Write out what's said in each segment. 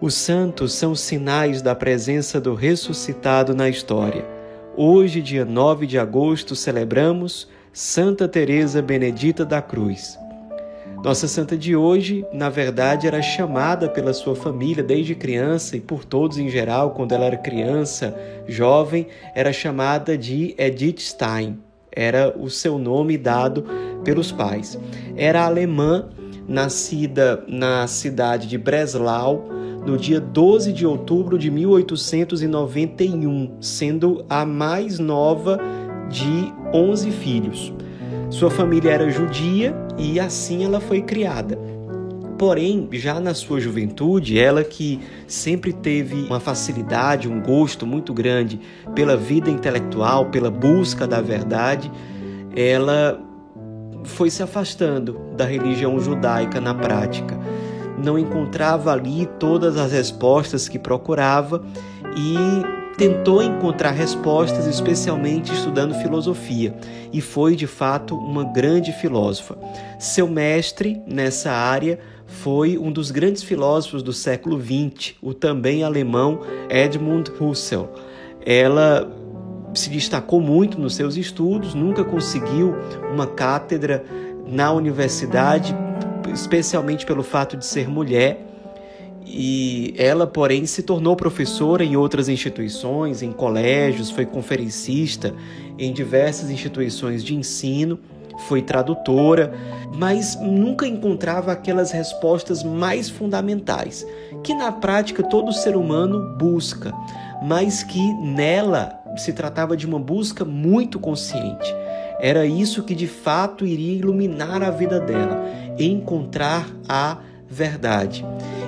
Os santos são sinais da presença do ressuscitado na história. Hoje, dia 9 de agosto, celebramos Santa Teresa Benedita da Cruz. Nossa santa de hoje, na verdade, era chamada pela sua família desde criança e por todos em geral, quando ela era criança, jovem, era chamada de Edith Stein. Era o seu nome dado pelos pais. Era alemã, nascida na cidade de Breslau, no dia 12 de outubro de 1891, sendo a mais nova de 11 filhos. Sua família era judia e assim ela foi criada. Porém, já na sua juventude, ela que sempre teve uma facilidade, um gosto muito grande pela vida intelectual, pela busca da verdade, ela foi se afastando da religião judaica na prática não encontrava ali todas as respostas que procurava e tentou encontrar respostas, especialmente estudando filosofia, e foi de fato uma grande filósofa. Seu mestre nessa área foi um dos grandes filósofos do século XX, o também alemão Edmund Husserl. Ela se destacou muito nos seus estudos, nunca conseguiu uma cátedra na universidade especialmente pelo fato de ser mulher. E ela, porém, se tornou professora em outras instituições, em colégios, foi conferencista em diversas instituições de ensino, foi tradutora, mas nunca encontrava aquelas respostas mais fundamentais, que na prática todo ser humano busca, mas que nela se tratava de uma busca muito consciente. Era isso que de fato iria iluminar a vida dela encontrar a verdade.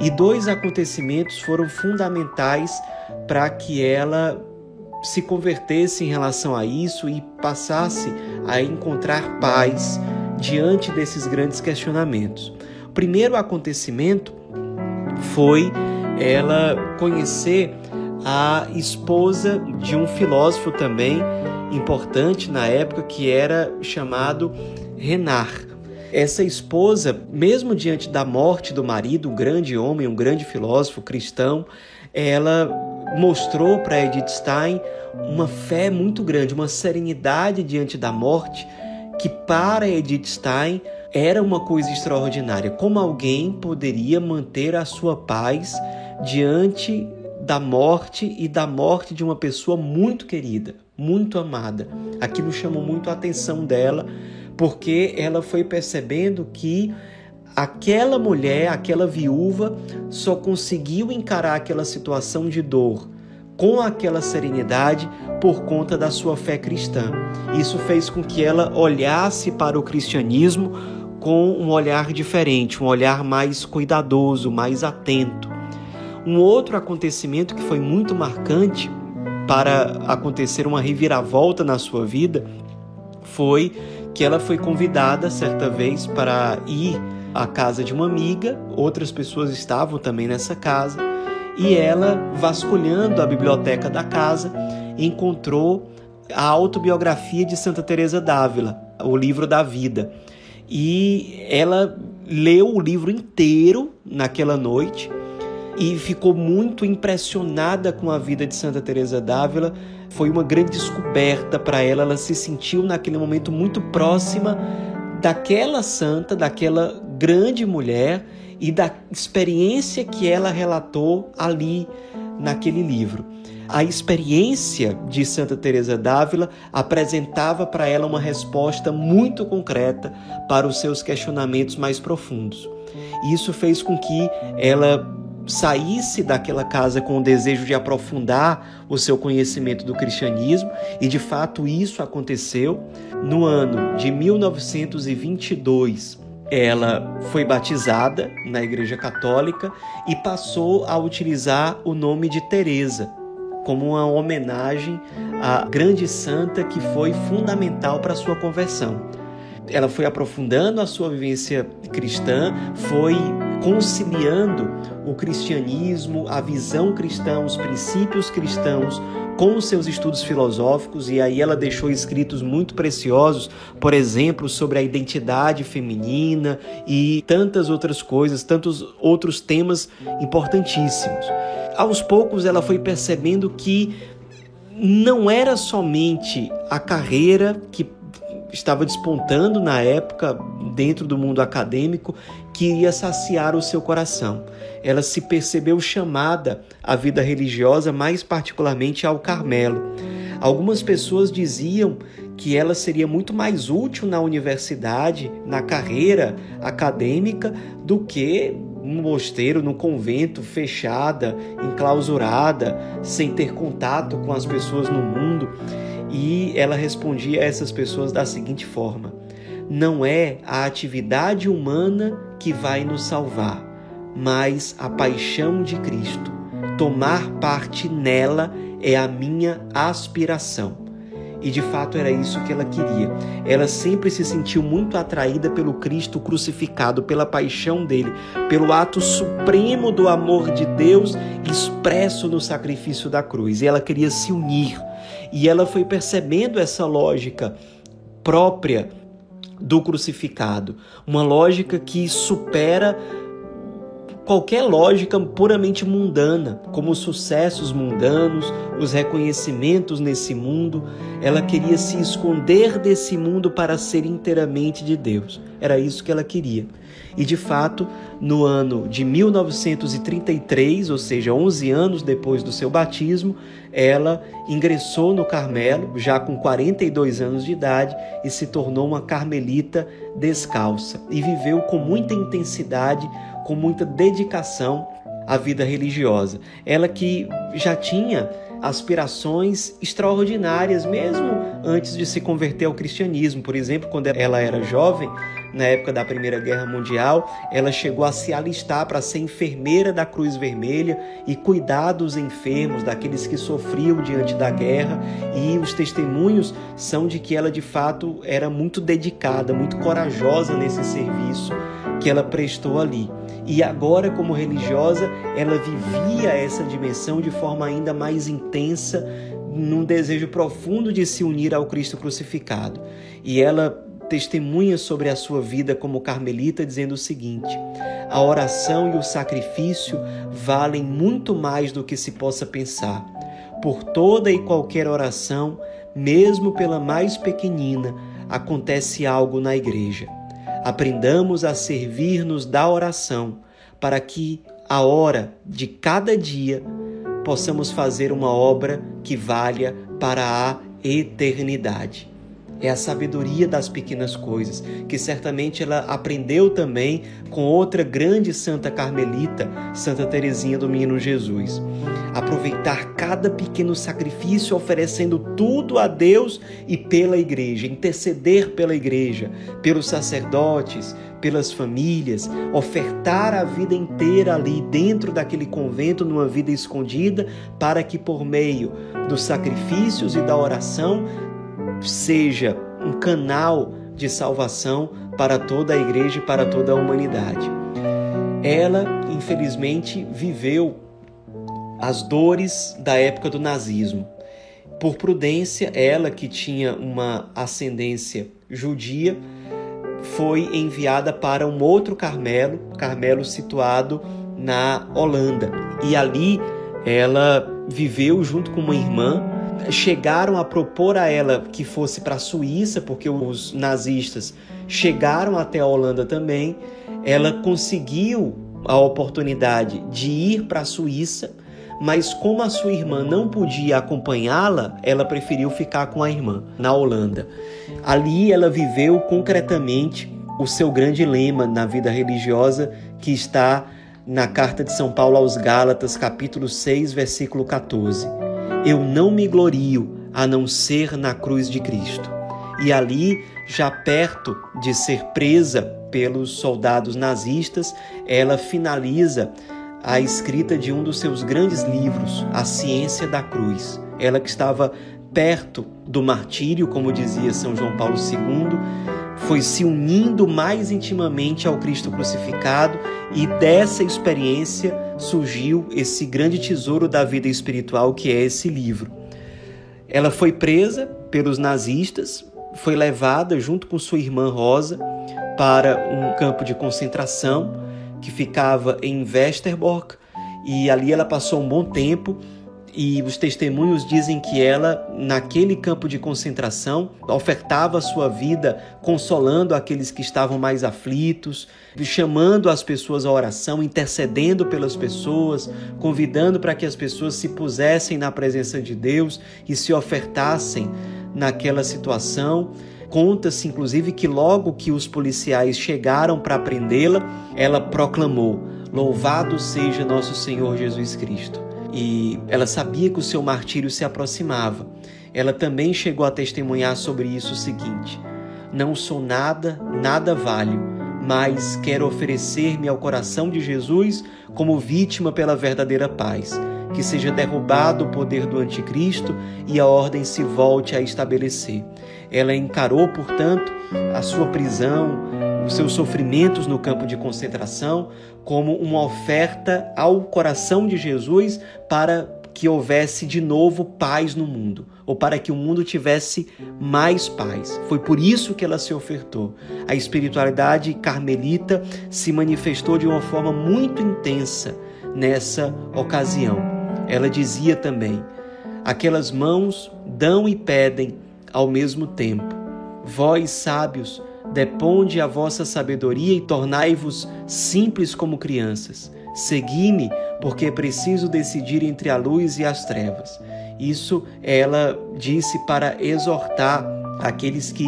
E dois acontecimentos foram fundamentais para que ela se convertesse em relação a isso e passasse a encontrar paz diante desses grandes questionamentos. O primeiro acontecimento foi ela conhecer a esposa de um filósofo também importante na época que era chamado Renard. Essa esposa, mesmo diante da morte do marido, um grande homem, um grande filósofo cristão, ela mostrou para Edith Stein uma fé muito grande, uma serenidade diante da morte, que para Edith Stein era uma coisa extraordinária. Como alguém poderia manter a sua paz diante da morte e da morte de uma pessoa muito querida, muito amada. Aquilo chamou muito a atenção dela porque ela foi percebendo que aquela mulher, aquela viúva, só conseguiu encarar aquela situação de dor com aquela serenidade por conta da sua fé cristã. Isso fez com que ela olhasse para o cristianismo com um olhar diferente, um olhar mais cuidadoso, mais atento. Um outro acontecimento que foi muito marcante para acontecer uma reviravolta na sua vida foi que ela foi convidada certa vez para ir à casa de uma amiga, outras pessoas estavam também nessa casa, e ela, vasculhando a biblioteca da casa, encontrou a autobiografia de Santa Teresa d'Ávila, o livro da vida. E ela leu o livro inteiro naquela noite e ficou muito impressionada com a vida de Santa Teresa d'Ávila. Foi uma grande descoberta para ela, ela se sentiu naquele momento muito próxima daquela santa, daquela grande mulher e da experiência que ela relatou ali naquele livro. A experiência de Santa Teresa d'Ávila apresentava para ela uma resposta muito concreta para os seus questionamentos mais profundos. Isso fez com que ela saísse daquela casa com o desejo de aprofundar o seu conhecimento do cristianismo, e de fato isso aconteceu no ano de 1922. Ela foi batizada na Igreja Católica e passou a utilizar o nome de Teresa como uma homenagem à grande santa que foi fundamental para sua conversão. Ela foi aprofundando a sua vivência cristã, foi conciliando o cristianismo, a visão cristã, os princípios cristãos com os seus estudos filosóficos, e aí ela deixou escritos muito preciosos, por exemplo, sobre a identidade feminina e tantas outras coisas, tantos outros temas importantíssimos. Aos poucos ela foi percebendo que não era somente a carreira que estava despontando na época dentro do mundo acadêmico que ia saciar o seu coração. Ela se percebeu chamada à vida religiosa, mais particularmente ao Carmelo. Algumas pessoas diziam que ela seria muito mais útil na universidade, na carreira acadêmica, do que no mosteiro, no convento, fechada, enclausurada, sem ter contato com as pessoas no mundo. E ela respondia a essas pessoas da seguinte forma: Não é a atividade humana que vai nos salvar, mas a paixão de Cristo. Tomar parte nela é a minha aspiração. E de fato era isso que ela queria. Ela sempre se sentiu muito atraída pelo Cristo crucificado, pela paixão dele, pelo ato supremo do amor de Deus expresso no sacrifício da cruz. E ela queria se unir e ela foi percebendo essa lógica própria do crucificado, uma lógica que supera qualquer lógica puramente mundana, como os sucessos mundanos, os reconhecimentos nesse mundo. Ela queria se esconder desse mundo para ser inteiramente de Deus. Era isso que ela queria. E de fato, no ano de 1933, ou seja, 11 anos depois do seu batismo, ela ingressou no Carmelo, já com 42 anos de idade, e se tornou uma carmelita descalça. E viveu com muita intensidade, com muita dedicação a vida religiosa. Ela que já tinha aspirações extraordinárias, mesmo antes de se converter ao cristianismo. Por exemplo, quando ela era jovem, na época da Primeira Guerra Mundial, ela chegou a se alistar para ser enfermeira da Cruz Vermelha e cuidar dos enfermos, daqueles que sofriam diante da guerra. E os testemunhos são de que ela de fato era muito dedicada, muito corajosa nesse serviço que ela prestou ali. E agora, como religiosa, ela vivia essa dimensão de forma ainda mais intensa, num desejo profundo de se unir ao Cristo crucificado. E ela testemunha sobre a sua vida como carmelita, dizendo o seguinte: a oração e o sacrifício valem muito mais do que se possa pensar. Por toda e qualquer oração, mesmo pela mais pequenina, acontece algo na igreja. Aprendamos a servir-nos da oração, para que, a hora de cada dia, possamos fazer uma obra que valha para a eternidade. É a sabedoria das pequenas coisas, que certamente ela aprendeu também com outra grande santa carmelita, Santa Teresinha do Menino Jesus. Aproveitar cada pequeno sacrifício, oferecendo tudo a Deus e pela igreja, interceder pela igreja, pelos sacerdotes, pelas famílias, ofertar a vida inteira ali dentro daquele convento, numa vida escondida, para que por meio dos sacrifícios e da oração seja um canal de salvação para toda a igreja e para toda a humanidade. Ela, infelizmente, viveu as dores da época do nazismo. Por prudência, ela que tinha uma ascendência judia, foi enviada para um outro Carmelo, Carmelo situado na Holanda. E ali ela viveu junto com uma irmã chegaram a propor a ela que fosse para a Suíça, porque os nazistas chegaram até a Holanda também. Ela conseguiu a oportunidade de ir para a Suíça, mas como a sua irmã não podia acompanhá-la, ela preferiu ficar com a irmã na Holanda. Ali ela viveu concretamente o seu grande lema na vida religiosa que está na carta de São Paulo aos Gálatas, capítulo 6, versículo 14 eu não me glorio a não ser na cruz de Cristo. E ali, já perto de ser presa pelos soldados nazistas, ela finaliza a escrita de um dos seus grandes livros, A Ciência da Cruz. Ela que estava perto do martírio, como dizia São João Paulo II, foi se unindo mais intimamente ao Cristo crucificado e dessa experiência surgiu esse grande tesouro da vida espiritual que é esse livro. Ela foi presa pelos nazistas, foi levada junto com sua irmã Rosa para um campo de concentração que ficava em Westerbork e ali ela passou um bom tempo e os testemunhos dizem que ela, naquele campo de concentração, ofertava sua vida consolando aqueles que estavam mais aflitos, chamando as pessoas à oração, intercedendo pelas pessoas, convidando para que as pessoas se pusessem na presença de Deus e se ofertassem naquela situação. Conta-se, inclusive, que logo que os policiais chegaram para prendê-la, ela proclamou: Louvado seja nosso Senhor Jesus Cristo e ela sabia que o seu martírio se aproximava. Ela também chegou a testemunhar sobre isso o seguinte: Não sou nada, nada valho, mas quero oferecer-me ao coração de Jesus como vítima pela verdadeira paz. Que seja derrubado o poder do anticristo e a ordem se volte a estabelecer. Ela encarou, portanto, a sua prisão, os seus sofrimentos no campo de concentração como uma oferta ao coração de Jesus para que houvesse de novo paz no mundo, ou para que o mundo tivesse mais paz. Foi por isso que ela se ofertou. A espiritualidade carmelita se manifestou de uma forma muito intensa nessa ocasião. Ela dizia também: aquelas mãos dão e pedem ao mesmo tempo. Vós, sábios, Deponde a vossa sabedoria e tornai-vos simples como crianças. Segui-me, porque preciso decidir entre a luz e as trevas. Isso ela disse para exortar aqueles que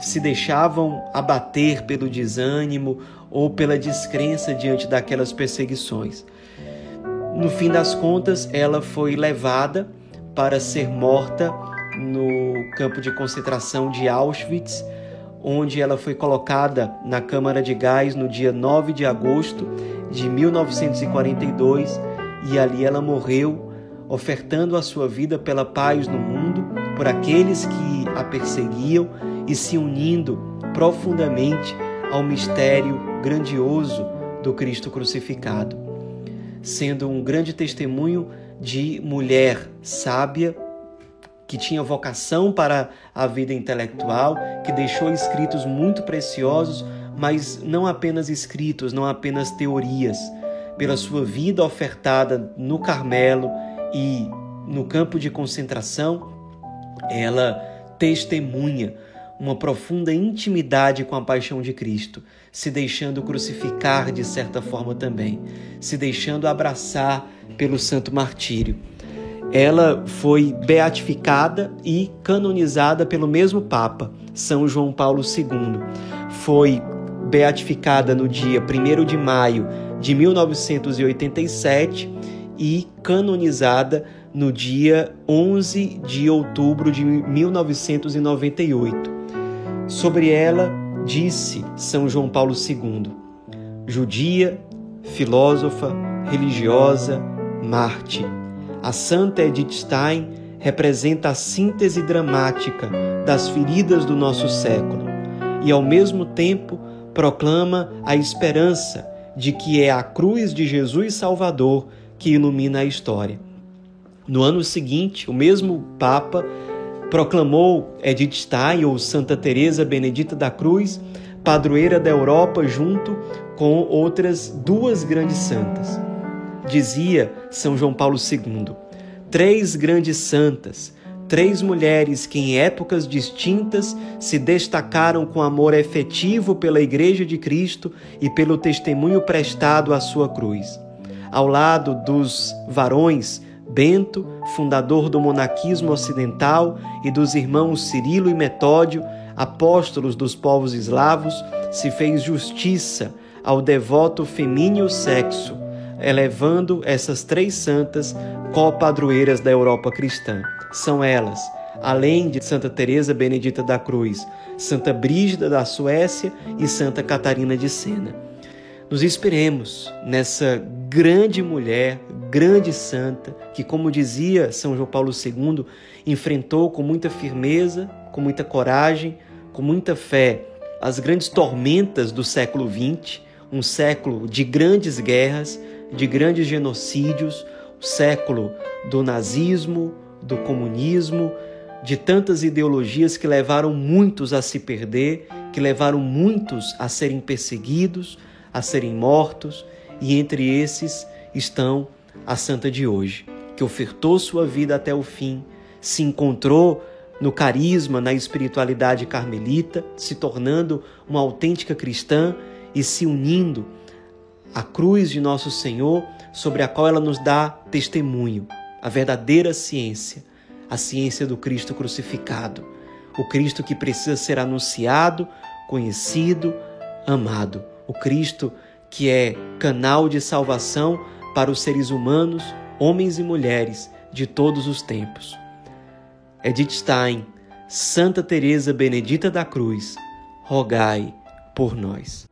se deixavam abater pelo desânimo ou pela descrença diante daquelas perseguições. No fim das contas, ela foi levada para ser morta no campo de concentração de Auschwitz onde ela foi colocada na Câmara de Gás no dia 9 de agosto de 1942 e ali ela morreu, ofertando a sua vida pela paz no mundo, por aqueles que a perseguiam e se unindo profundamente ao mistério grandioso do Cristo crucificado, sendo um grande testemunho de mulher sábia que tinha vocação para a vida intelectual, que deixou escritos muito preciosos, mas não apenas escritos, não apenas teorias. Pela sua vida ofertada no Carmelo e no campo de concentração, ela testemunha uma profunda intimidade com a paixão de Cristo, se deixando crucificar de certa forma também, se deixando abraçar pelo santo martírio ela foi beatificada e canonizada pelo mesmo Papa, São João Paulo II. Foi beatificada no dia 1 de maio de 1987 e canonizada no dia 11 de outubro de 1998. Sobre ela disse São João Paulo II: judia, filósofa, religiosa, Marte a Santa Edith Stein representa a síntese dramática das feridas do nosso século e, ao mesmo tempo, proclama a esperança de que é a cruz de Jesus Salvador que ilumina a história. No ano seguinte, o mesmo Papa proclamou Edith Stein ou Santa Teresa Benedita da Cruz padroeira da Europa junto com outras duas grandes santas. Dizia São João Paulo II: três grandes santas, três mulheres que em épocas distintas se destacaram com amor efetivo pela Igreja de Cristo e pelo testemunho prestado à sua cruz. Ao lado dos varões, Bento, fundador do monaquismo ocidental, e dos irmãos Cirilo e Metódio, apóstolos dos povos eslavos, se fez justiça ao devoto femíneo sexo elevando essas três santas copadroeiras da Europa cristã. São elas, além de Santa Teresa Benedita da Cruz, Santa Brígida da Suécia e Santa Catarina de Sena. Nos inspiremos nessa grande mulher, grande santa, que, como dizia São João Paulo II, enfrentou com muita firmeza, com muita coragem, com muita fé as grandes tormentas do século XX, um século de grandes guerras, de grandes genocídios, o século do nazismo, do comunismo, de tantas ideologias que levaram muitos a se perder, que levaram muitos a serem perseguidos, a serem mortos, e entre esses estão a santa de hoje, que ofertou sua vida até o fim, se encontrou no carisma, na espiritualidade carmelita, se tornando uma autêntica cristã e se unindo à cruz de nosso Senhor, sobre a qual ela nos dá testemunho, a verdadeira ciência, a ciência do Cristo crucificado, o Cristo que precisa ser anunciado, conhecido, amado, o Cristo que é canal de salvação para os seres humanos, homens e mulheres de todos os tempos. Edith Stein, Santa Teresa Benedita da Cruz, rogai por nós.